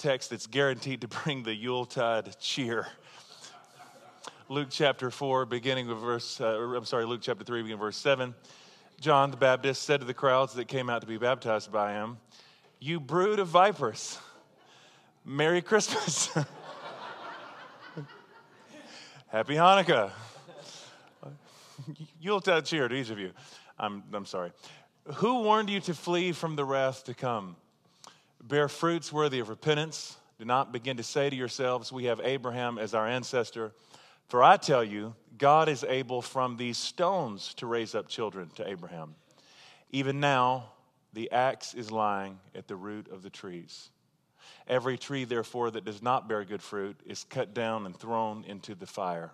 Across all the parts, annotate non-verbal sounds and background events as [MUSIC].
text that's guaranteed to bring the Yuletide cheer. Luke chapter 4, beginning with verse, uh, I'm sorry, Luke chapter 3, beginning verse 7. John the Baptist said to the crowds that came out to be baptized by him, You brood of vipers, Merry Christmas. [LAUGHS] Happy Hanukkah. Yuletide cheer to each of you. I'm, I'm sorry. Who warned you to flee from the wrath to come? Bear fruits worthy of repentance. Do not begin to say to yourselves, We have Abraham as our ancestor. For I tell you, God is able from these stones to raise up children to Abraham. Even now, the axe is lying at the root of the trees. Every tree, therefore, that does not bear good fruit is cut down and thrown into the fire.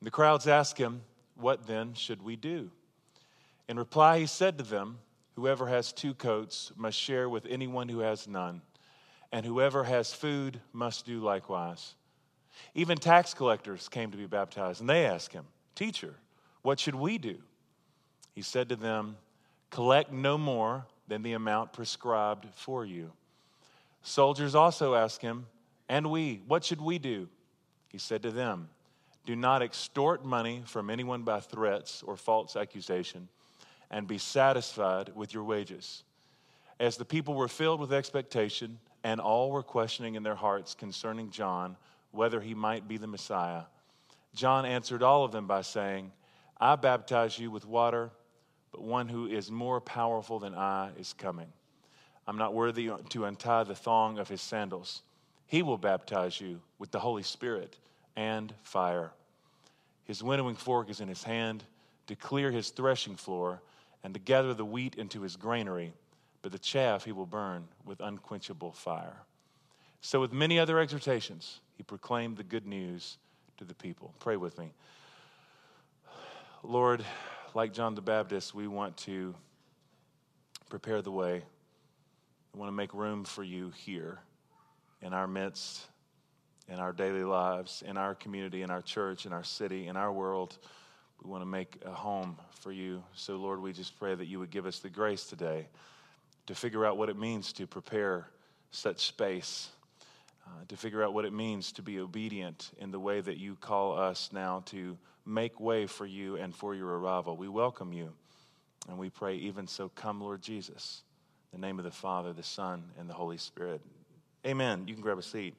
And the crowds asked him, What then should we do? In reply, he said to them, Whoever has two coats must share with anyone who has none, and whoever has food must do likewise. Even tax collectors came to be baptized, and they asked him, Teacher, what should we do? He said to them, Collect no more than the amount prescribed for you. Soldiers also asked him, And we, what should we do? He said to them, Do not extort money from anyone by threats or false accusation, and be satisfied with your wages. As the people were filled with expectation, and all were questioning in their hearts concerning John, whether he might be the Messiah. John answered all of them by saying, I baptize you with water, but one who is more powerful than I is coming. I'm not worthy to untie the thong of his sandals. He will baptize you with the Holy Spirit and fire. His winnowing fork is in his hand to clear his threshing floor and to gather the wheat into his granary, but the chaff he will burn with unquenchable fire. So, with many other exhortations, he proclaimed the good news to the people. Pray with me. Lord, like John the Baptist, we want to prepare the way. We want to make room for you here in our midst, in our daily lives, in our community, in our church, in our city, in our world. We want to make a home for you. So, Lord, we just pray that you would give us the grace today to figure out what it means to prepare such space uh, to figure out what it means to be obedient in the way that you call us now to make way for you and for your arrival. We welcome you and we pray, even so, come, Lord Jesus. In the name of the Father, the Son, and the Holy Spirit. Amen. You can grab a seat.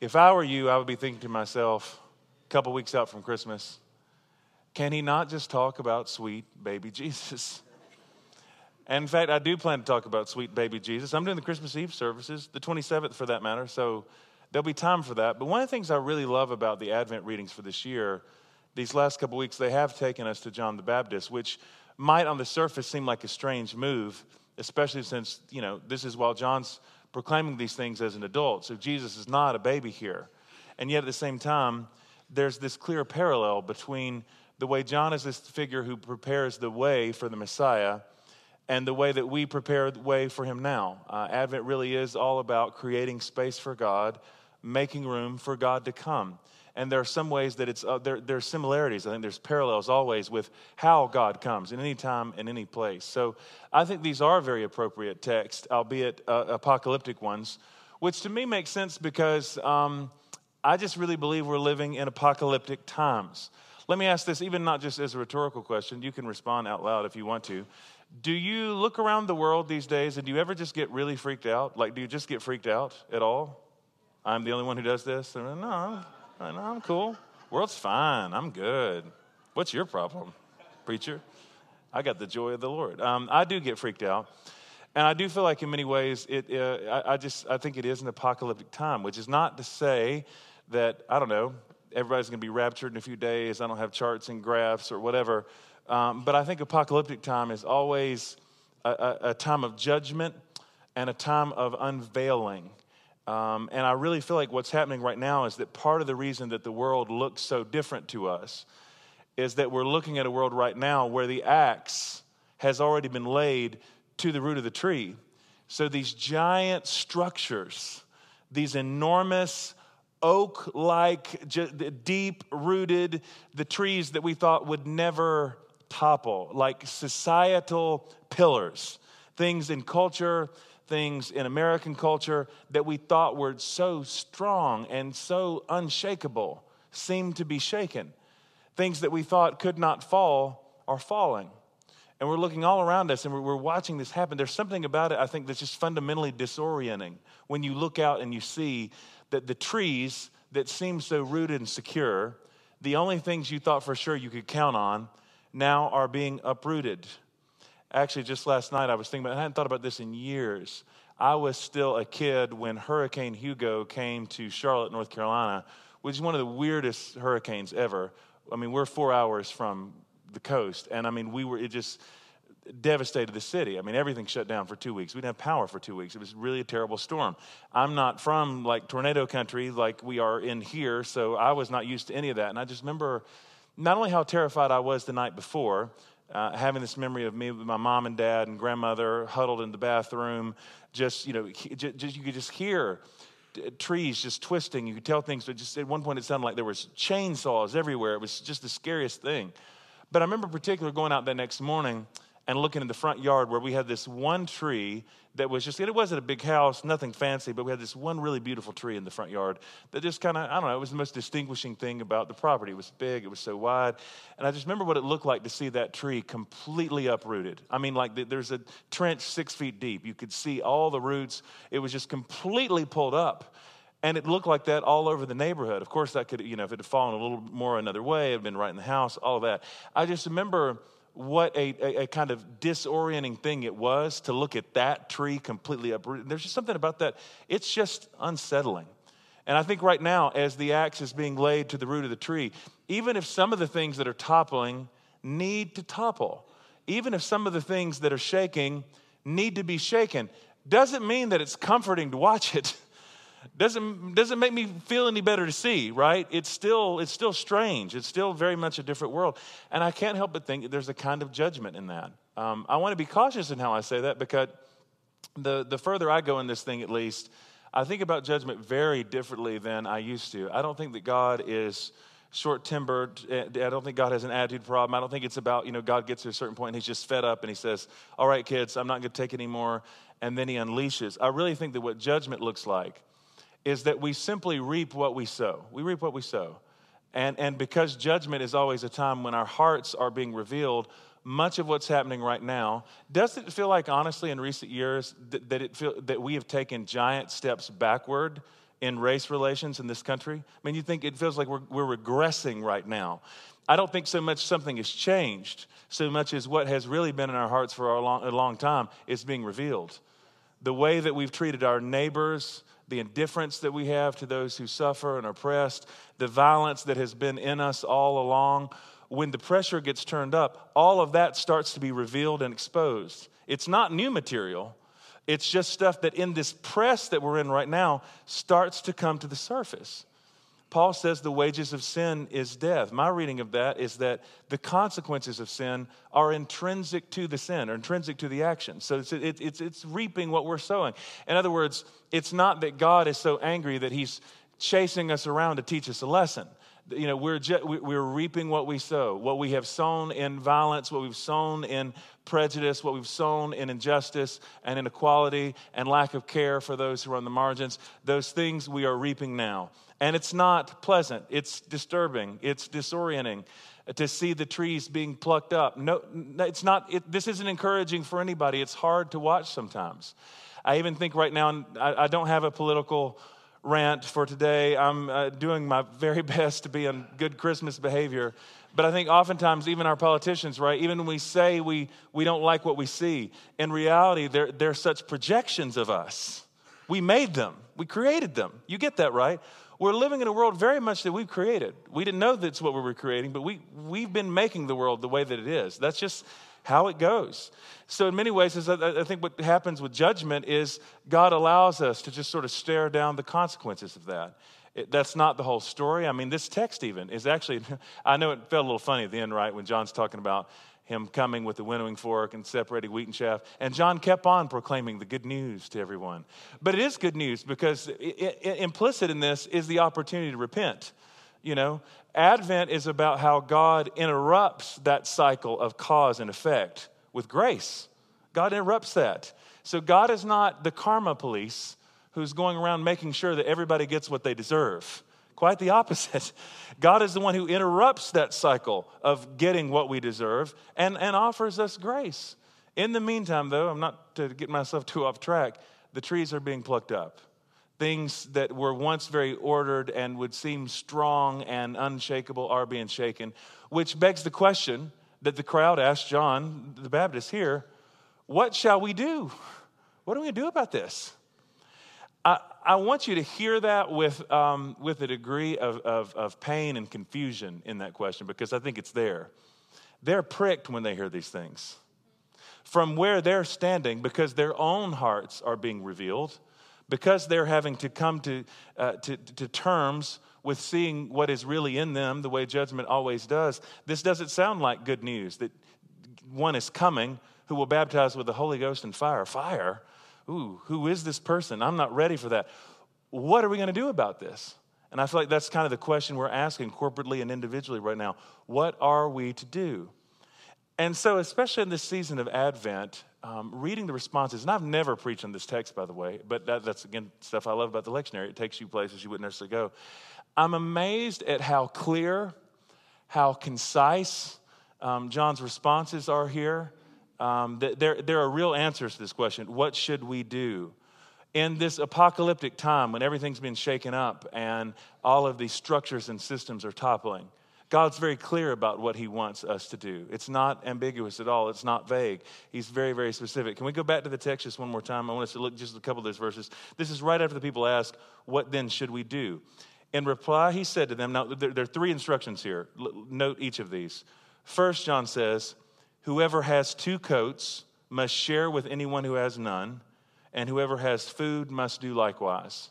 If I were you, I would be thinking to myself, couple weeks out from Christmas, can he not just talk about sweet baby Jesus? And [LAUGHS] in fact, I do plan to talk about sweet baby Jesus. I'm doing the Christmas Eve services, the 27th for that matter, so there'll be time for that. But one of the things I really love about the Advent readings for this year, these last couple weeks, they have taken us to John the Baptist, which might on the surface seem like a strange move, especially since, you know, this is while John's proclaiming these things as an adult. So Jesus is not a baby here. And yet at the same time, there's this clear parallel between the way John is this figure who prepares the way for the Messiah and the way that we prepare the way for Him now. Uh, Advent really is all about creating space for God, making room for God to come. And there are some ways that it's, uh, there, there are similarities. I think there's parallels always with how God comes in any time and any place. So I think these are very appropriate texts, albeit uh, apocalyptic ones, which to me makes sense because um, I just really believe we're living in apocalyptic times. Let me ask this, even not just as a rhetorical question, you can respond out loud if you want to. Do you look around the world these days and do you ever just get really freaked out? Like, do you just get freaked out at all? I'm the only one who does this? No, no, I'm cool. World's fine. I'm good. What's your problem, preacher? I got the joy of the Lord. Um, I do get freaked out. And I do feel like in many ways, it, uh, I, I just, I think it is an apocalyptic time, which is not to say that, I don't know, everybody's going to be raptured in a few days. I don't have charts and graphs or whatever. Um, but I think apocalyptic time is always a, a, a time of judgment and a time of unveiling. Um, and I really feel like what's happening right now is that part of the reason that the world looks so different to us is that we're looking at a world right now where the axe has already been laid to the root of the tree. So these giant structures, these enormous oak like, deep rooted, the trees that we thought would never topple, like societal pillars things in culture, things in American culture that we thought were so strong and so unshakable seem to be shaken. Things that we thought could not fall are falling. And we're looking all around us and we're, watching this happen. There's something about it, I think, that's just fundamentally disorienting when you look out and you see that the trees that seem so rooted and secure, the only things you thought for sure you could count on, now are being uprooted. Actually, just last night I was thinking about, I hadn't thought about this in years. I was still a kid when Hurricane Hugo came to Charlotte, North Carolina, which is one of the weirdest hurricanes ever. I mean, we're four hours from the coast, and I mean, we were, it just devastated the city. I mean, everything shut down for two weeks. We didn't have power for two weeks. It was really a terrible storm. I'm not from like tornado country like we are in here, so I was not used to any of that. And I just remember not only how terrified I was the night before, uh, having this memory of me with my mom and dad and grandmother huddled in the bathroom, just, you know, just, you could just hear trees just twisting. You could tell things, but just at one point it sounded like there was chainsaws everywhere. It was just the scariest thing. But I remember particularly going out that next morning and looking in the front yard where we had this one tree that was just, it wasn't a big house, nothing fancy, but we had this one really beautiful tree in the front yard that just kind of, I don't know, it was the most distinguishing thing about the property. It was big, it was so wide. And I just remember what it looked like to see that tree completely uprooted. I mean, like there's a trench six feet deep. You could see all the roots, it was just completely pulled up. And it looked like that all over the neighborhood. Of course, that could, you know, if it had fallen a little more another way, it had been right in the house, all of that. I just remember what a, a, a, kind of disorienting thing it was to look at that tree completely uprooted. There's just something about that. It's just unsettling. And I think right now, as the axe is being laid to the root of the tree, even if some of the things that are toppling need to topple, even if some of the things that are shaking need to be shaken, doesn't mean that it's comforting to watch it. [LAUGHS] doesn't doesn't make me feel any better to see right it's still it's still strange it's still very much a different world and i can't help but think there's a kind of judgment in that um, i want to be cautious in how i say that because the the further i go in this thing at least i think about judgment very differently than i used to i don't think that god is short tempered. I don't think God has an attitude problem. I don't think it's about, you know, God gets to a certain point and he's just fed up and he says, All right, kids, I'm not going to take anymore. And then he unleashes. I really think that what judgment looks like is that we simply reap what we sow. We reap what we sow. And, and because judgment is always a time when our hearts are being revealed, much of what's happening right now, does it feel like, honestly, in recent years, that, that, it feel, that we have taken giant steps backward in race relations in this country? I mean, you think it feels like we're, we're regressing right now. I don't think so much something has changed, so much as what has really been in our hearts for a long, a long time is being revealed. The way that we've treated our neighbors, the indifference that we have to those who suffer and are oppressed, the violence that has been in us all along. When the pressure gets turned up, all of that starts to be revealed and exposed. It's not new material, it's just stuff that in this press that we're in right now starts to come to the surface. Paul says the wages of sin is death. My reading of that is that the consequences of sin are intrinsic to the sin or intrinsic to the action. So it's, it, it's, it's reaping what we're sowing. In other words, it's not that God is so angry that he's chasing us around to teach us a lesson you know we're, ju- we're reaping what we sow what we have sown in violence what we've sown in prejudice what we've sown in injustice and inequality and lack of care for those who are on the margins those things we are reaping now and it's not pleasant, it's disturbing, it's disorienting to see the trees being plucked up. No, it's not, it, this isn't encouraging for anybody. It's hard to watch sometimes. I even think right now, I, I don't have a political rant for today. I'm uh, doing my very [LAUGHS] best to be on good Christmas behavior. But I think oftentimes, even our politicians, right, even when we say we, we don't like what we see, in reality, they're, they're such projections of us. We made them, we created them. You get that, right? We're living in a world very much that we've created. We didn't know that's what we were creating, but we, we've been making the world the way that it is. That's just how it goes. So, in many ways, I think what happens with judgment is God allows us to just sort of stare down the consequences of that. It, that's not the whole story. I mean, this text even is actually, [LAUGHS] I know it felt a little funny at the end, right, when John's talking about him coming with the winnowing fork and separating wheat and chaff. And John kept on proclaiming the good news to everyone. But it is good news because it, it, implicit in this is the opportunity to repent. You know, Advent is about how God interrupts that cycle of cause and effect with grace. God interrupts that. So God is not the karma police who's going around making sure that everybody gets what they deserve. Quite the opposite. [LAUGHS] God is the one who interrupts that cycle of getting what we deserve and, and offers us grace. In the meantime, though, I'm not to get myself [LAUGHS] too off track, the trees are being plucked up. Things that were once very ordered and would seem strong and unshakable are being shaken, which begs the question that the crowd asked John the Baptist here what shall we do? What are we going to do about this? I want you to hear that with, um, with a degree of, of, of pain and confusion in that question because I think it's there. They're pricked when they hear these things. From where they're standing, because their own hearts are being revealed, because they're having to come to, uh, to, to terms with seeing what is really in them the way judgment always does, this doesn't sound like good news that one is coming who will baptize with the Holy Ghost and fire. Fire? Ooh, who is this person? I'm not ready for that. What are we going to do about this? And I feel like that's kind of the question we're asking corporately and individually right now. What are we to do? And so, especially in this season of Advent, um, reading the responses, and I've never preached on this text, by the way, but that, that's again stuff I love about the lectionary. It takes you places you wouldn't necessarily go. I'm amazed at how clear, how concise um, John's responses are here. Um, there, there are real answers to this question what should we do? In this apocalyptic time when everything's been shaken up and all of these structures and systems are toppling, God's very clear about what He wants us to do. It's not ambiguous at all, it's not vague. He's very, very specific. Can we go back to the text just one more time? I want us to look just a couple of those verses. This is right after the people ask, What then should we do? In reply, He said to them, Now, there, are three instructions here. Note each of these. First, John says, Whoever has two coats must share with anyone who has none, and whoever has food must do likewise.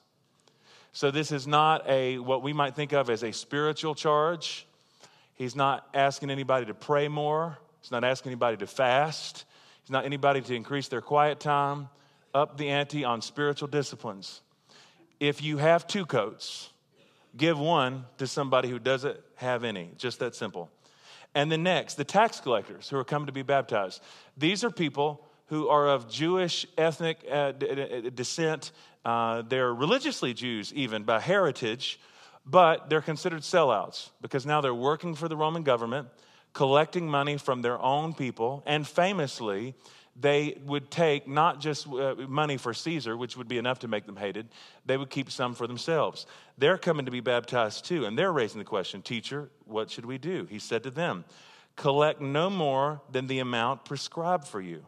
So this is not a what we might think of as a spiritual charge. He's not asking anybody to pray more. He's not asking anybody to fast. He's not anybody to increase their quiet time, up the ante on spiritual disciplines. If you have two coats, give one to somebody who doesn't have any. Just that simple. And then next, the tax collectors who are coming to be baptized. These are people who are of Jewish ethnic uh, descent. Uh, they're religiously Jews, even by heritage, but they're considered sellouts because now they're working for the Roman government, collecting money from their own people, and famously, they would take not just uh, money for Caesar, which would be enough to make them hated, they would keep some for themselves. They're coming to be baptized too, and they're raising the question Teacher, what should we do? He said to them, Collect no more than the amount prescribed for you.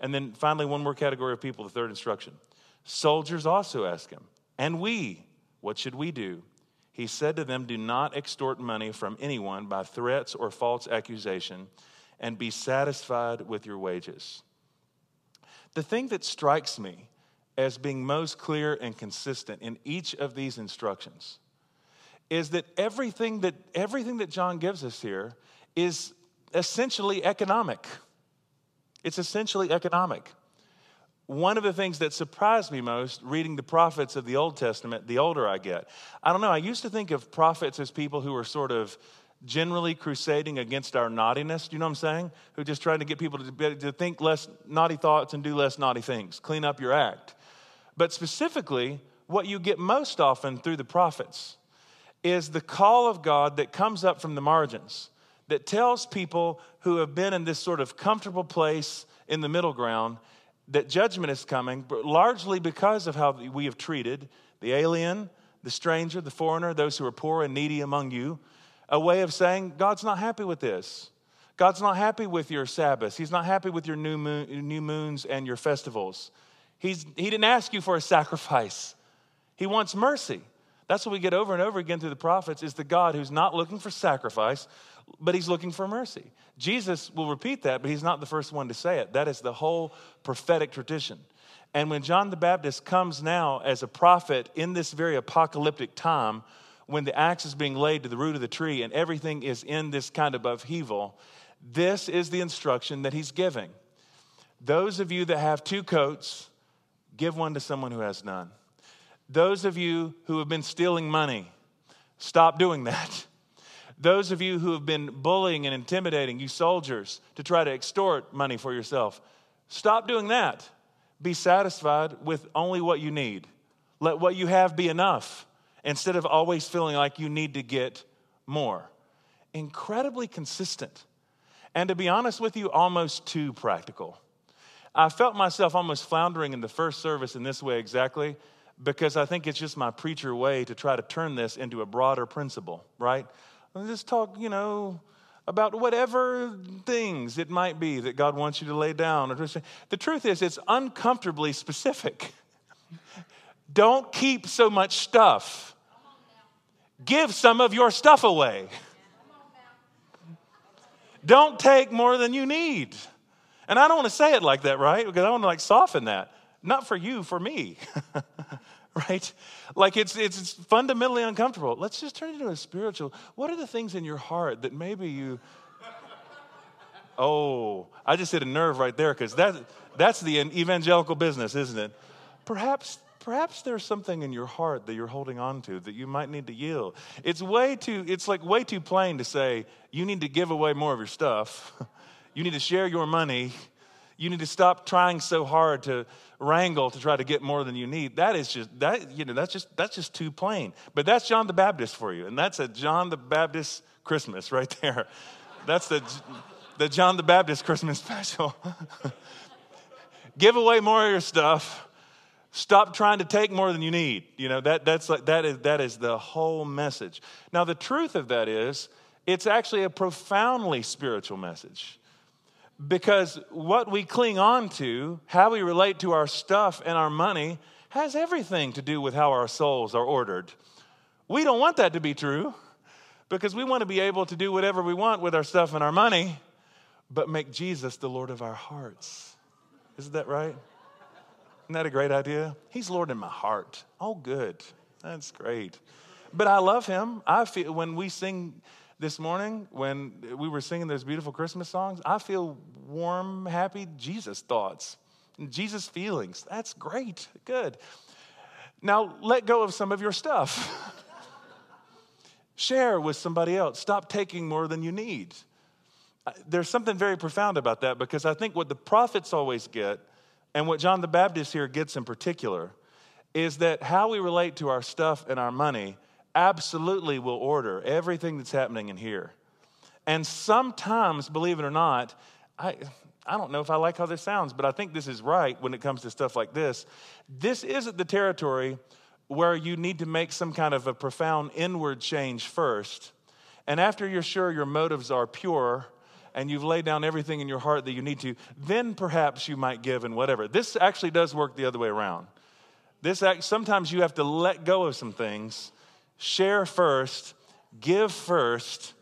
And then finally, one more category of people, the third instruction. Soldiers also ask him, And we, what should we do? He said to them, Do not extort money from anyone by threats or false accusation, and be satisfied with your wages. The thing that strikes me as being most clear and consistent in each of these instructions is that everything that everything that John gives us here is essentially economic. It's essentially economic. One of the things that surprised me most reading the prophets of the Old Testament, the older I get, I don't know, I used to think of prophets as people who were sort of generally crusading against our naughtiness. Do you know what I'm saying? Who just trying to get people to, to think less naughty thoughts and do less naughty things, clean up your act. But specifically, what you get most often through the prophets is the call of God that comes up from the margins that tells people who have been in this sort of comfortable place in the middle ground that judgment is coming, largely because of how we have treated the alien, the stranger, the foreigner, those who are poor and needy among you a way of saying, God's not happy with this. God's not happy with your Sabbaths. He's not happy with your new, moon, new moons and your festivals. He's, he didn't ask you for a sacrifice. He wants mercy. That's what we get over and over again through the prophets is the God who's not looking for sacrifice, but he's looking for mercy. Jesus will repeat that, but he's not the first one to say it. That is the whole prophetic tradition. And when John the Baptist comes now as a prophet in this very apocalyptic time, when the axe is being laid to the root of the tree and everything is in this kind of upheaval, this is the instruction that he's giving. Those of you that have two coats, give one to someone who has none. Those of you who have been stealing money, stop doing that. [LAUGHS] Those of you who have been bullying and intimidating you soldiers to try to extort money for yourself, Stop doing that. Be satisfied with only what you need. Let what you have be enough instead of always feeling like you need to get more. Incredibly consistent. And to be honest with you, almost too practical. I felt myself almost floundering in the first service in this way exactly because I think it's just my preacher way to try to turn this into a broader principle, right? Just talk, you know, about whatever things it might be that God wants you to lay down. The truth is, it's uncomfortably specific. [LAUGHS] Don't keep so much stuff. Give some of your stuff away. Don't take more than you need. And I don't want to say it like that, right? Because I want to like soften that. Not for you, for me. [LAUGHS] right? Like it's, it's fundamentally uncomfortable. Let's just turn it into a spiritual. What are the things in your heart that maybe you. Oh, I just hit a nerve right there because that, that's the evangelical business, isn't it? Perhaps perhaps there's something in your heart that you're holding on to that you might need to yield. It's way too, it's like way too plain to say you need to give away more of your stuff. [LAUGHS] you need to share your money. You need to stop trying so hard to wrangle to try to get more than you need. That is just that, you know, that's just that's just too plain. But that's John the Baptist for you. And that's a John the Baptist Christmas right there. That's the the John the Baptist Christmas special. [LAUGHS] Give away more of your stuff Stop trying to take more than you need. You know, that, that's like, that, is, that is the whole message. Now, the truth of that is, it's actually a profoundly spiritual message. Because what we cling on to, how we relate to our stuff and our money, has everything to do with how our souls are ordered. We don't want that to be true because we want to be able to do whatever we want with our stuff and our money, but make Jesus the Lord of our hearts. Isn't that right? Isn't that a great idea? He's Lord in my heart. Oh, good. That's great. But I love him. I feel when we sing this morning, when we were singing those beautiful Christmas songs, I feel warm, happy Jesus thoughts, Jesus feelings. That's great. Good. Now let go of some of your stuff. [LAUGHS] Share with somebody else. Stop taking more than you need. There's something very profound about that because I think what the prophets always get and what John the Baptist here gets in particular is that how we relate to our stuff and our money absolutely will order everything that's happening in here. And sometimes, believe it or not, I, I don't know if I like how this sounds, but I think this is right when it comes to stuff like this. This isn't the territory where you need to make some kind of a profound inward change first. And after you're sure your motives are pure and you've laid down everything in your heart that you need to, then perhaps you might give and whatever. This actually does work the other way around. This act, sometimes you have to let go of some things, share first, give first,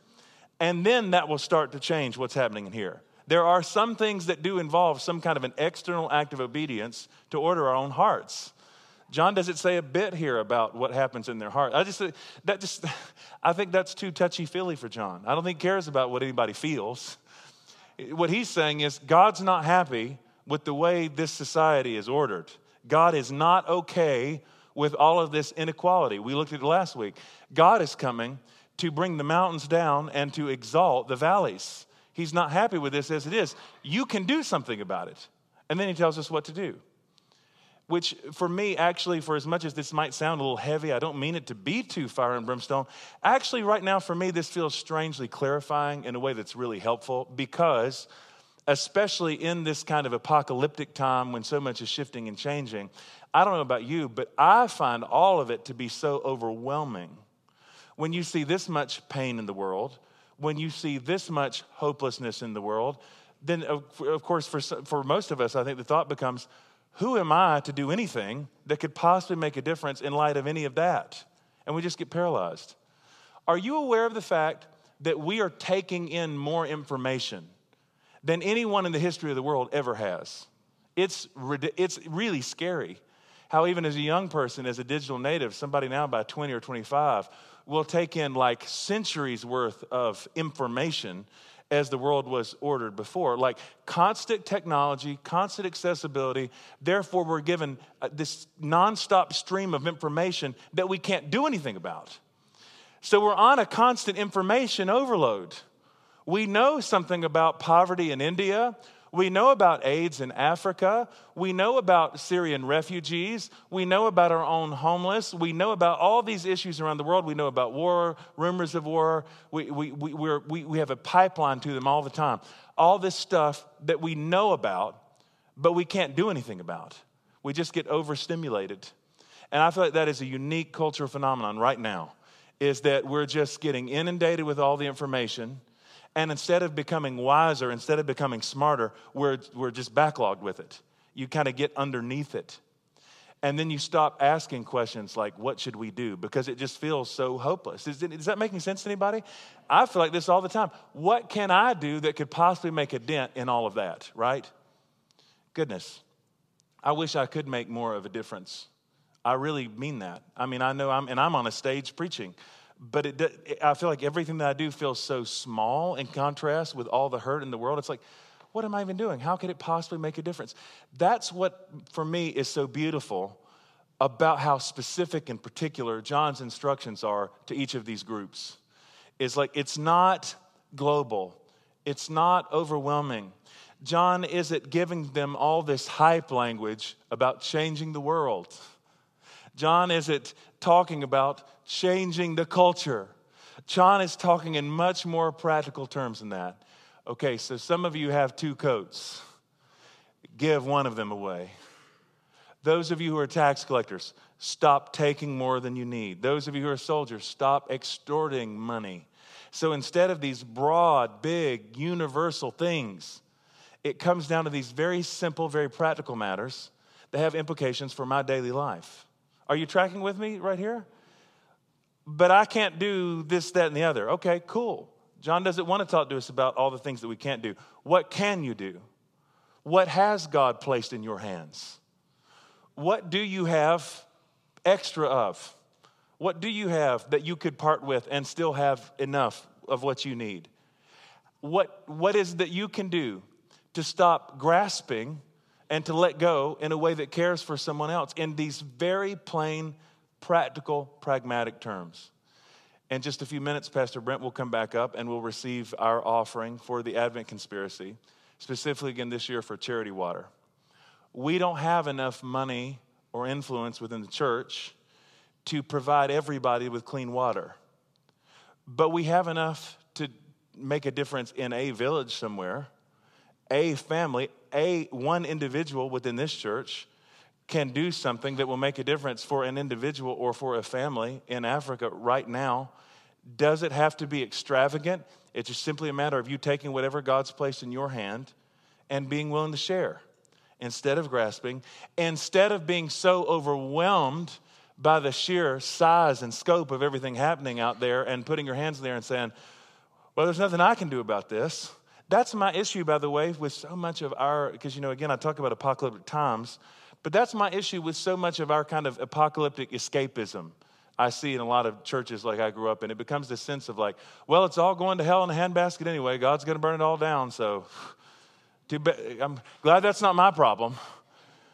and then that will start to change what's happening in here. There are some things that do involve some kind of an external act of obedience to order our own hearts. John doesn't say a bit here about what happens in their heart. I just that just [LAUGHS] I think that's too touchy feely for John. I don't think he cares about what anybody feels what he's saying is God's not happy with the way this society is ordered. God is not okay with all of this inequality. We looked at it last week. God is coming to bring the mountains down and to exalt the valleys. He's not happy with this as it is. You can do something about it. And then he tells us what to do which for me, actually, for as much as this might sound a little heavy, I don't mean it to be too fire and brimstone. Actually, right now, for me, this feels strangely clarifying in a way that's really helpful because, especially in this kind of apocalyptic time when so much is shifting and changing, I don't know about you, but I find all of it to be so overwhelming. When you see this much pain in the world, when you see this much hopelessness in the world, then of course, for, for most of us, I think the thought becomes, who am I to do anything that could possibly make a difference in light of any of that? And we just get paralyzed. Are you aware of the fact that we are taking in more information than anyone in the history of the world ever has? It's, it's really scary how, even as a young person, as a digital native, somebody now by 20 or 25 will take in like centuries worth of information as the world was ordered before. Like constant technology, constant accessibility. Therefore, we're given uh, this nonstop stream of information that we can't do anything about. So we're on a constant information overload. We know something about poverty in India. We know about AIDS in Africa. We know about Syrian refugees. We know about our own homeless. We know about all these issues around the world. We know about war, rumors of war. We, we, we, we we have a pipeline to them all the time. All this stuff that we know about, but we can't do anything about. We just get overstimulated. And I feel like that is a unique cultural phenomenon right now, is that we're just getting inundated with all the information. And instead of becoming wiser, instead of becoming smarter, we're, we're just backlogged with it. You kind of get underneath it. And then you stop asking questions like, what should we do? Because it just feels so hopeless. Is, it, is that making sense to anybody? I feel like this all the time. What can I do that could possibly make a dent in all of that, right? Goodness, I wish I could make more of a difference I really mean that. I mean, I know I'm, and I'm on a stage preaching, but it, I feel like everything that I do feels so small in contrast with all the hurt in the world. It's like, what am I even doing? How could it possibly make a difference? That's what, for me, is so beautiful about how specific and particular John's instructions are to each of these groups. Is like, it's not global, it's not overwhelming. John isn't giving them all this hype language about changing the world. John isn't talking about changing the culture. John is talking in much more practical terms than that. Okay, so some of you have two coats. Give one of them away. Those of you who are tax collectors, stop taking more than you need. Those of you who are soldiers, stop extorting money. So instead of these broad, big, universal things, it comes down to these very simple, very practical matters that have implications for my daily life. Are you tracking with me right here? But I can't do this, that, and the other. Okay, cool. John doesn't want to talk to us about all the things that we can't do. What can you do? What has God placed in your hands? What do you have extra of? What do you have that you could part with and still have enough of what you need? What, what is that you can do to stop grasping and to let go in a way that cares for someone else in these very plain, practical, pragmatic terms. In just a few minutes, Pastor Brent will come back up and we'll receive our offering for the Advent Conspiracy, specifically again this year for Charity Water. We don't have enough money or influence within the church to provide everybody with clean water, but we have enough to make a difference in a village somewhere, a family, a one individual within this church can do something that will make a difference for an individual or for a family in Africa right now. Does it have to be extravagant? It's just simply a matter of you taking whatever God's placed in your hand and being willing to share instead of grasping, instead of being so overwhelmed by the sheer size and scope of everything happening out there and putting your hands there and saying, Well, there's nothing I can do about this. That's my issue, by the way, with so much of our, because, you know, again, I talk about apocalyptic times, but that's my issue with so much of our kind of apocalyptic escapism. I see in a lot of churches like I grew up in. It becomes this sense of like, well, it's all going to hell in a handbasket anyway. God's going to burn it all down. So [SIGHS] I'm glad that's not my problem.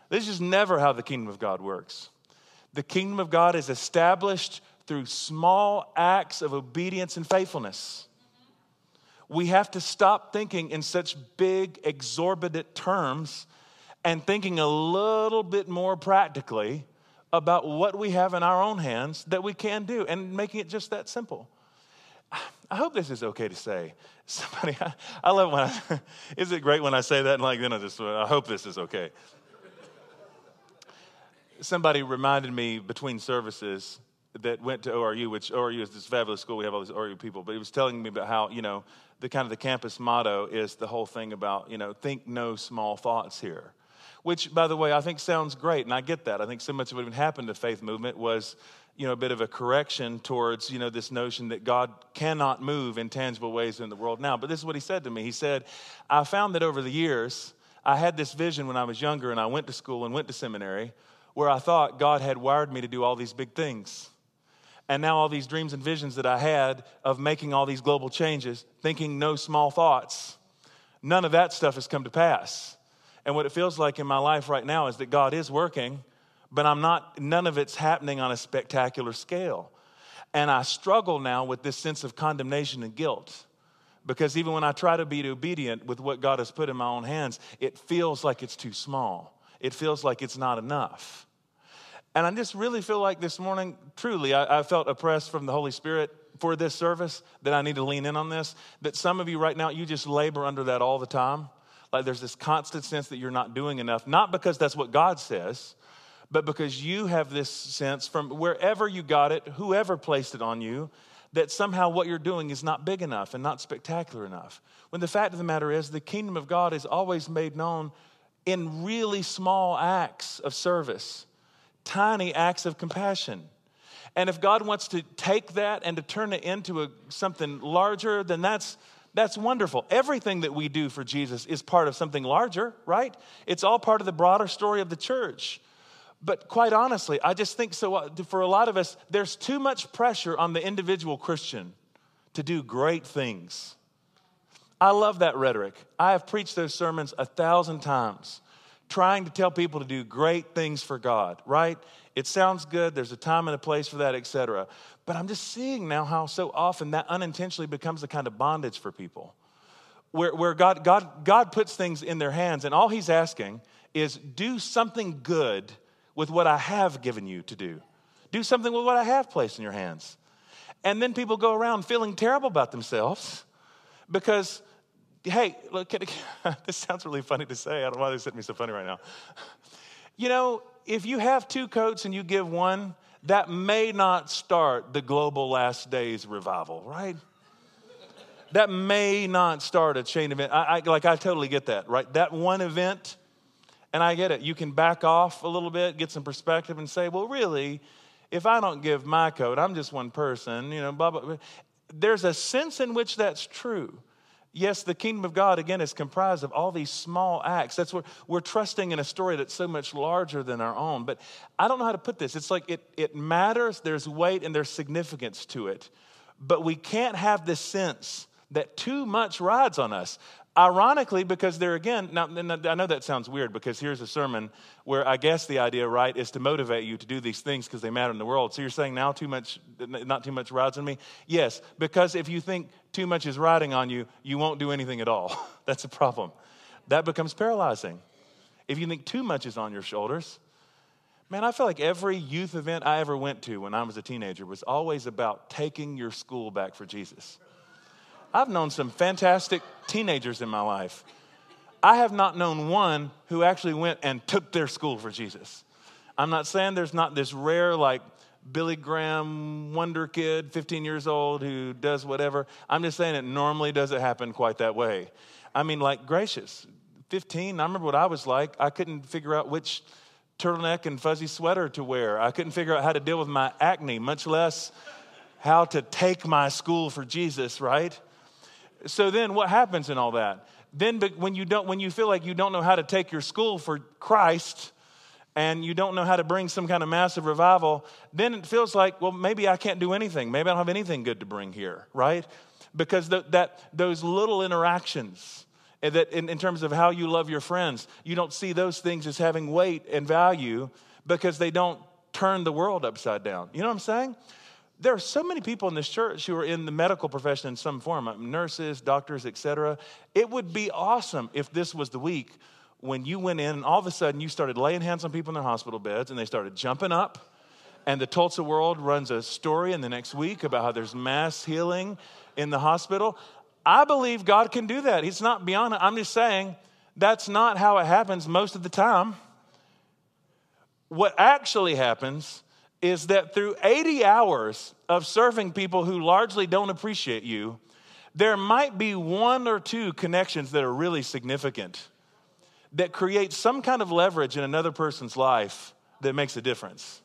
This is never how the kingdom of God works. The kingdom of God is established through small acts of obedience and faithfulness we have to stop thinking in such big, exorbitant terms and thinking a little bit more practically about what we have in our own hands that we can do and making it just that simple. I hope this is okay to say. [LAUGHS] Somebody, I, I love when I, [LAUGHS] is it great when I say that and like then I just, I hope this is okay. Somebody reminded me between services that went to ORU, which ORU is this fabulous school. We have all these ORU people, but he was telling me about how, you know, the kind of the campus motto is the whole thing about, you know, think no small thoughts here. Which, by the way, I think sounds great, and I get that. I think so much of what even happened to faith movement was, you know, a bit of a correction towards, you know, this notion that God cannot move in tangible ways in the world now. But this is what he said to me. He said, I found that over the years, I had this vision when I was younger and I went to school and went to seminary where I thought God had wired me to do all these big things. And now, all these dreams and visions that I had of making all these global changes, thinking no small thoughts, none of that stuff has come to pass. And what it feels like in my life right now is that God is working, but I'm not, none of it's happening on a spectacular scale. And I struggle now with this sense of condemnation and guilt Because even when I try to be obedient with what God has put in my own hands, it feels like it's too small. It feels like it's not enough. And I just really feel like this morning, truly, I, I, felt oppressed from the Holy Spirit for this service that I need to lean in on this. That some of you right now, you just labor under that all the time. Like there's this constant sense that you're not doing enough, not because that's what God says, but because you have this sense from wherever you got it, whoever placed it on you, that somehow what you're doing is not big enough and not spectacular enough. When the fact of the matter is, the kingdom of God is always made known in really small acts of service, tiny acts of compassion. And if God wants to take that and to turn it into a, something larger, then that's, that's wonderful. Everything that we do for Jesus is part of something larger, right? It's all part of the broader story of the church. But quite honestly, I just think so. Uh, for a lot of us, there's too much pressure on the individual Christian to do great things. I love that rhetoric. I have preached those sermons a thousand times, trying to tell people to do great things for God, right? It sounds good, there's a time and a place for that, etc. But I'm just seeing now how so often that unintentionally becomes a kind of bondage for people. Where, where God, God, God puts things in their hands, and all He's asking is do something good with what I have given you to do. Do something with what I have placed in your hands. And then people go around feeling terrible about themselves because, hey, look, [LAUGHS] this sounds really funny to say. I don't know why they're hit me so funny right now. You know, if you have two coats and you give one, that may not start the global last days revival, right? that may not start a chain event. I, I, like I totally get that, right? That one event and I get it. You can back off a little bit, get some perspective, and say, well, really, if I don't give my coat, I'm just one person, you know, blah, blah, blah. There's a sense in which that's true. Yes, the kingdom of God, again, is comprised of all these small acts. That's where we're trusting in a story that's so much larger than our own. But I don't know how to put this. It's like it, it matters, there's weight, and there's significance to it. But we can't have this sense that too much rides on us. Ironically, because there again, now I know that sounds weird because here's a sermon where I guess the idea, right, is to motivate you to do these things because they matter in the world. So you're saying now too much, not too much rides on me? Yes, because if you think too much is riding on you, you won't do anything at all. [LAUGHS] That's a problem. That becomes paralyzing. If you think too much is on your shoulders, man, I feel like every youth event I ever went to when I was a teenager was always about taking your school back for Jesus. I've known some fantastic teenagers in my life. I have not known one who actually went and took their school for Jesus. I'm not saying there's not this rare, like, Billy Graham wonder kid, 15 years old, who does whatever. I'm just saying it normally doesn't happen quite that way. I mean, like, gracious, 15, I remember what I was like. I couldn't figure out which turtleneck and fuzzy sweater to wear. I couldn't figure out how to deal with my acne, much less how to take my school for Jesus, right? So then what happens in all that? Then when you don't when you feel like you don't know how to take your school for Christ and you don't know how to bring some kind of massive revival, then it feels like, well, maybe I can't do anything. Maybe I don't have anything good to bring here, right? Because that those little interactions eh, that in, in terms of how you love your friends, you don't see those things as having weight and value because they don't turn the world upside down. You know what I'm saying? There are so many people in this church who are in the medical profession in some form nurses doctors etc it would be awesome if this was the week when you went in and all of a sudden you started laying hands on people in their hospital beds and they started jumping up and the tulsa world runs a story in the next week about how there's mass healing in the hospital. I believe god can do that. He's not beyond it. I'm just saying that's not how it happens most of the time. What actually happens is that through 80 hours of serving people who largely don't appreciate you, there might be one or two connections that are really significant that create some kind of leverage in another person's life that makes a difference,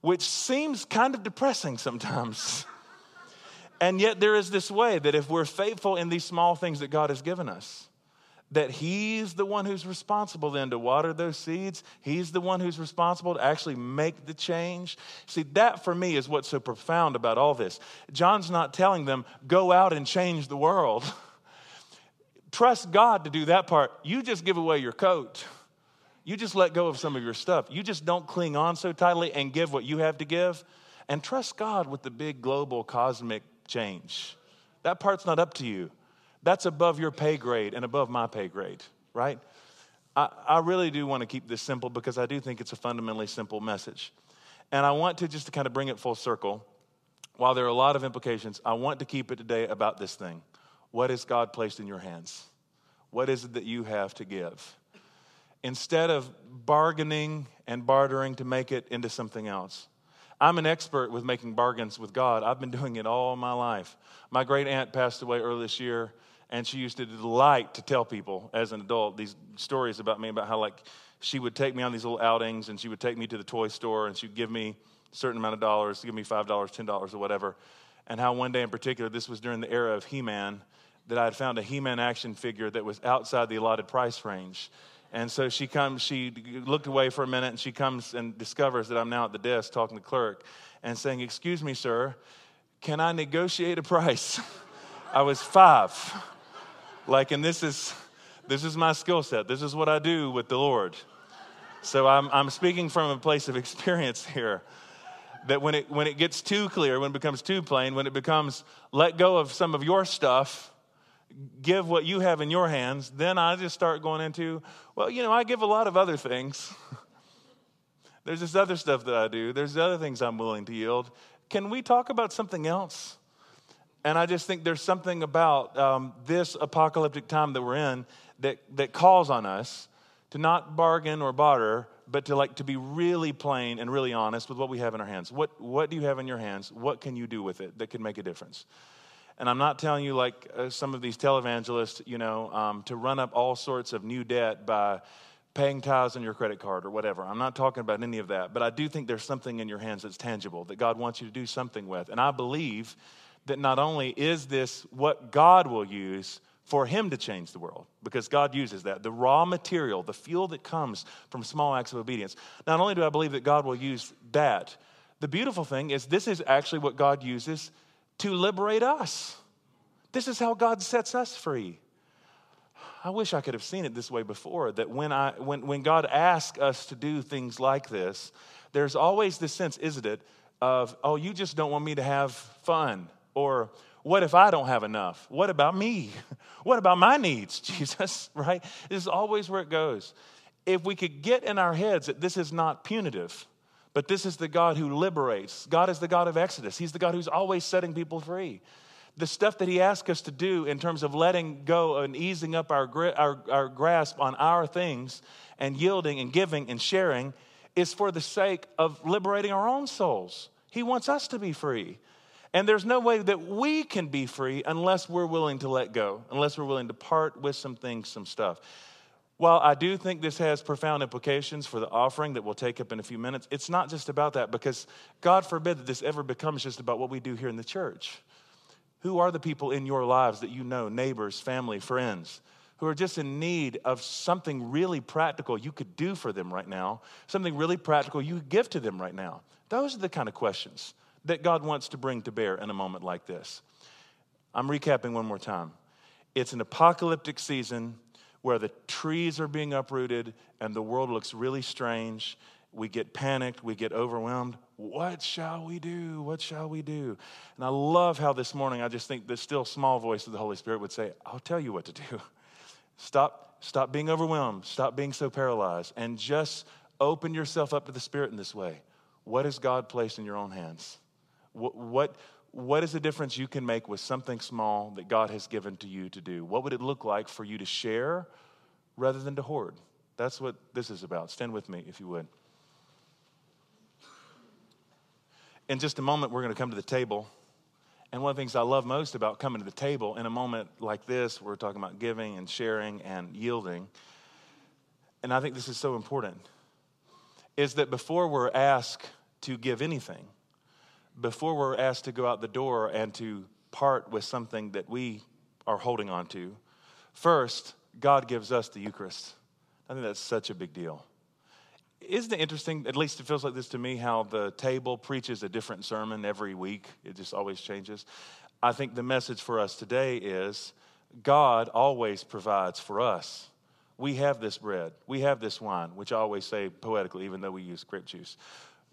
which seems kind of depressing sometimes. [LAUGHS] and yet, there is this way that if we're faithful in these small things that God has given us, that he's the one who's responsible then to water those seeds. He's the one who's responsible to actually make the change. See, that for me is what's so profound about all this. John's not telling them, go out and change the world. [LAUGHS] Trust God to do that part. You just give away your coat. You just let go of some of your stuff. You just don't cling on so tightly and give what you have to give. And trust God with the big global cosmic change That part's not up to you. That's above your pay grade and above my pay grade, right? I, I really do want to keep this simple because I do think it's a fundamentally simple message. And I want to just to kind of bring it full circle. While there are a lot of implications, I want to keep it today about this thing. What has God placed in your hands? What is it that you have to give? Instead of bargaining and bartering to make it into something else. I'm an expert with making bargains with God. I've been doing it all my life. My great aunt passed away early this year, and she used to delight to tell people as an adult these stories about me about how like she would take me on these little outings and she would take me to the toy store and she'd give me a certain amount of dollars give me five dollars ten dollars or whatever. And how one day in particular this was during the era of he-man that i had found a he-man action figure that was outside the allotted price range. And so she comes she looked away for a minute and she comes and discovers that i'm now at the desk talking to the clerk and saying excuse me sir can i negotiate a price? [LAUGHS] I was five like, and this is this is my skill set. This is what I do with the Lord. So I'm I'm speaking from a place of experience here. That when it when it gets too clear, when it becomes too plain, when it becomes let go of some of your stuff, give what you have in your hands, then I just start going into, well, you know, I give a lot of other things. [LAUGHS] There's this other stuff that I do. There's other things I'm willing to yield. Can we talk about something else? And I just think there's something about um, this apocalyptic time that we're in that, that calls on us to not bargain or barter, but to like to be really plain and really honest with what we have in our hands. What, what do you have in your hands? What can you do with it that can make a difference? And I'm not telling you like uh, some of these televangelists, you know, um, to run up all sorts of new debt by paying tithes on your credit card or whatever. I'm not talking about any of that, but I do think there's something in your hands that's tangible that God wants you to do something with. And I believe that not only is this what God will use for Him to change the world, because God uses that, the raw material, the fuel that comes from small acts of obedience. Not only do I believe that God will use that, the beautiful thing is this is actually what God uses to liberate us. This is how God sets us free. I wish I could have seen it this way before that when, I, when, when God asks us to do things like this, there's always this sense, isn't it, of, oh, you just don't want me to have fun. Or what if I don't have enough? What about me? [LAUGHS] What about my needs, [LAUGHS] Jesus? Right? This is always where it goes. If we could get in our heads that this is not punitive, but this is the God who liberates, God is the God of Exodus, He's the God who's always setting people free. The stuff that He asks us to do in terms of letting go and easing up our, our, our grasp on our things and yielding and giving and sharing is for the sake of liberating our own souls. He wants us to be free. And there's no way that we can be free unless we're willing to let go, unless we're willing to part with some things, some stuff. While I do think this has profound implications for the offering that we'll take up in a few minutes, it's not just about that because God forbid that this ever becomes just about what we do here in the church. Who are the people in your lives that you know, neighbors, family, friends, who are just in need of something really practical you could do for them right now, something really practical you could give to them right now? Those are the kind of questions that God wants to bring to bear in a moment like this. I'm recapping one more time. It's an apocalyptic season where the trees are being uprooted and the world looks really strange. We get panicked, we get overwhelmed. What shall we do? What shall we do? And I love how this morning I just think the still small voice of the Holy Spirit would say, I'll tell you what to do. [LAUGHS] Stop, stop being overwhelmed, stop being so paralyzed, and just open yourself up to the Spirit in this way. What has God placed in your own hands? What, what, what is the difference you can make with something small that God has given to you to do? What would it look like for you to share rather than to hoard? That's what this is about. Stand with me, if you would. In just a moment, we're going to come to the table. And one of the things I love most about coming to the table in a moment like this, we're talking about giving and sharing and yielding. And I think this is so important, is that before we're asked to give anything, before we're asked to go out the door and to part with something that we are holding on to, first, God gives us the Eucharist. I think that's such a big deal. Isn't it interesting, at least it feels like this to me, how the table preaches a different sermon every week? It just always changes. I think the message for us today is God always provides for us. We have this bread, we have this wine, which I always say poetically, even though we use grape juice.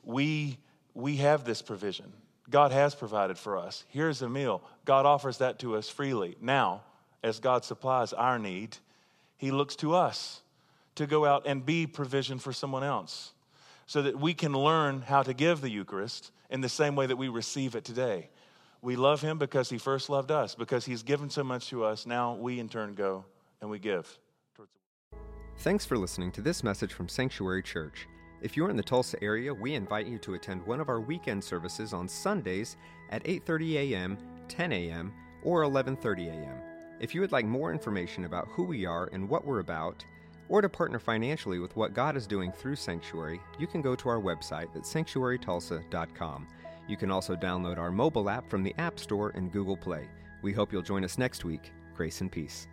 We we have this provision. God has provided for us. Here's a meal. God offers that to us freely. Now, as God supplies our need, He looks to us to go out and be provision for someone else so that we can learn how to give the Eucharist in the same way that we receive it today. We love Him because He first loved us, because He's given so much to us. Now we in turn go and we give. Thanks for listening to this message from Sanctuary Church. If you're in the Tulsa area, we invite you to attend one of our weekend services on Sundays at 8:30 a.m., 10 a.m., or 11:30 a.m. If you would like more information about who we are and what we're about, or to partner financially with what God is doing through Sanctuary, you can go to our website at sanctuarytulsa.com. You can also download our mobile app from the App Store and Google Play. We hope you'll join us next week. Grace and peace.